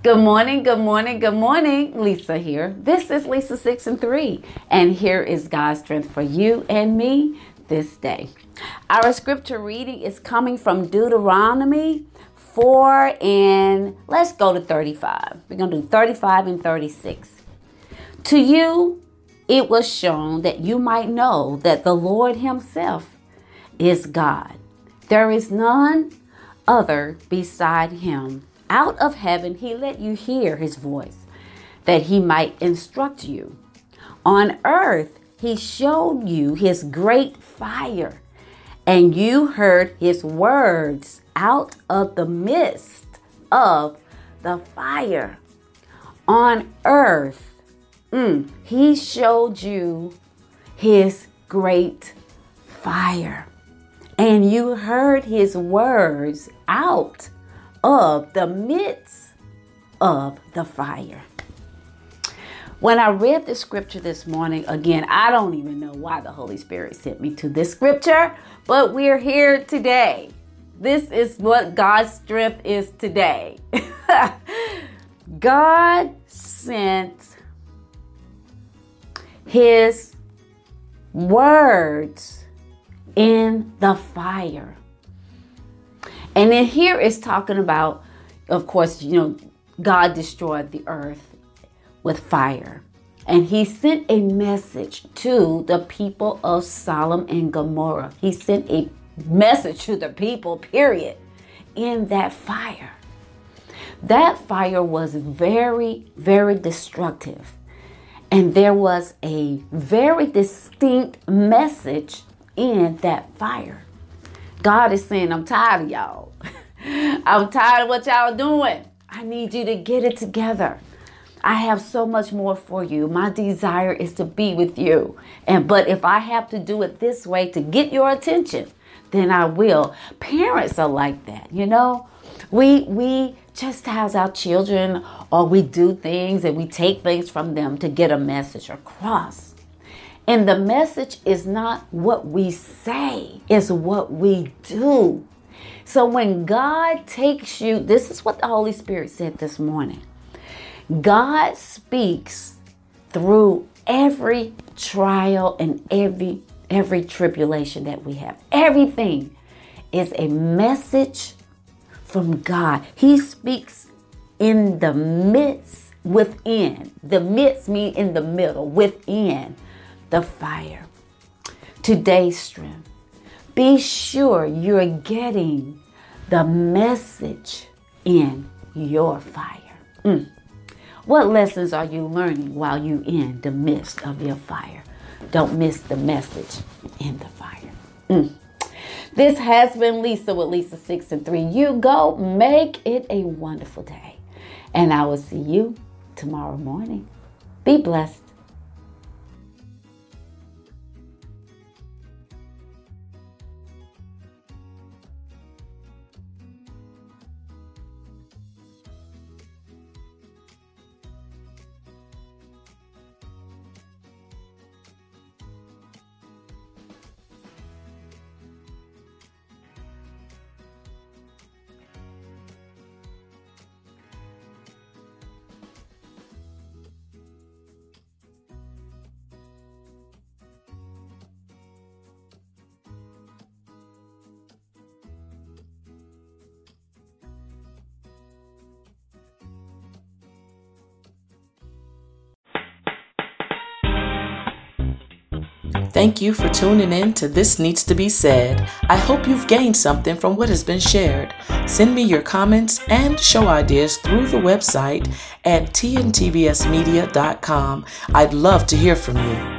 Good morning, good morning, good morning. Lisa here. This is Lisa 6 and 3, and here is God's strength for you and me this day. Our scripture reading is coming from Deuteronomy 4 and let's go to 35. We're going to do 35 and 36. To you it was shown that you might know that the Lord Himself is God. There is none other beside Him. Out of heaven, He let you hear His voice, that He might instruct you. On earth, He showed you His great fire, and you heard His words out of the midst of the fire. On earth, Mm, he showed you his great fire. And you heard his words out of the midst of the fire. When I read the scripture this morning, again, I don't even know why the Holy Spirit sent me to this scripture, but we're here today. This is what God's strength is today. God sent his words in the fire. And then here is talking about, of course, you know, God destroyed the earth with fire. And he sent a message to the people of Sodom and Gomorrah. He sent a message to the people, period, in that fire. That fire was very, very destructive. And there was a very distinct message in that fire. God is saying, I'm tired of y'all. I'm tired of what y'all doing. I need you to get it together. I have so much more for you. My desire is to be with you. And but if I have to do it this way to get your attention, then I will. Parents are like that, you know? We we chastise our children or we do things and we take things from them to get a message across. And the message is not what we say, it's what we do. So when God takes you, this is what the Holy Spirit said this morning. God speaks through every trial and every every tribulation that we have. Everything is a message from God. He speaks in the midst, within. The midst mean in the middle, within the fire. Today's strength. Be sure you're getting the message in your fire. Mm. What lessons are you learning while you in the midst of your fire? Don't miss the message in the fire. Mm. This has been Lisa with Lisa 6 and 3. You go make it a wonderful day. And I will see you tomorrow morning. Be blessed. Thank you for tuning in to This Needs to Be Said. I hope you've gained something from what has been shared. Send me your comments and show ideas through the website at tntbsmedia.com. I'd love to hear from you.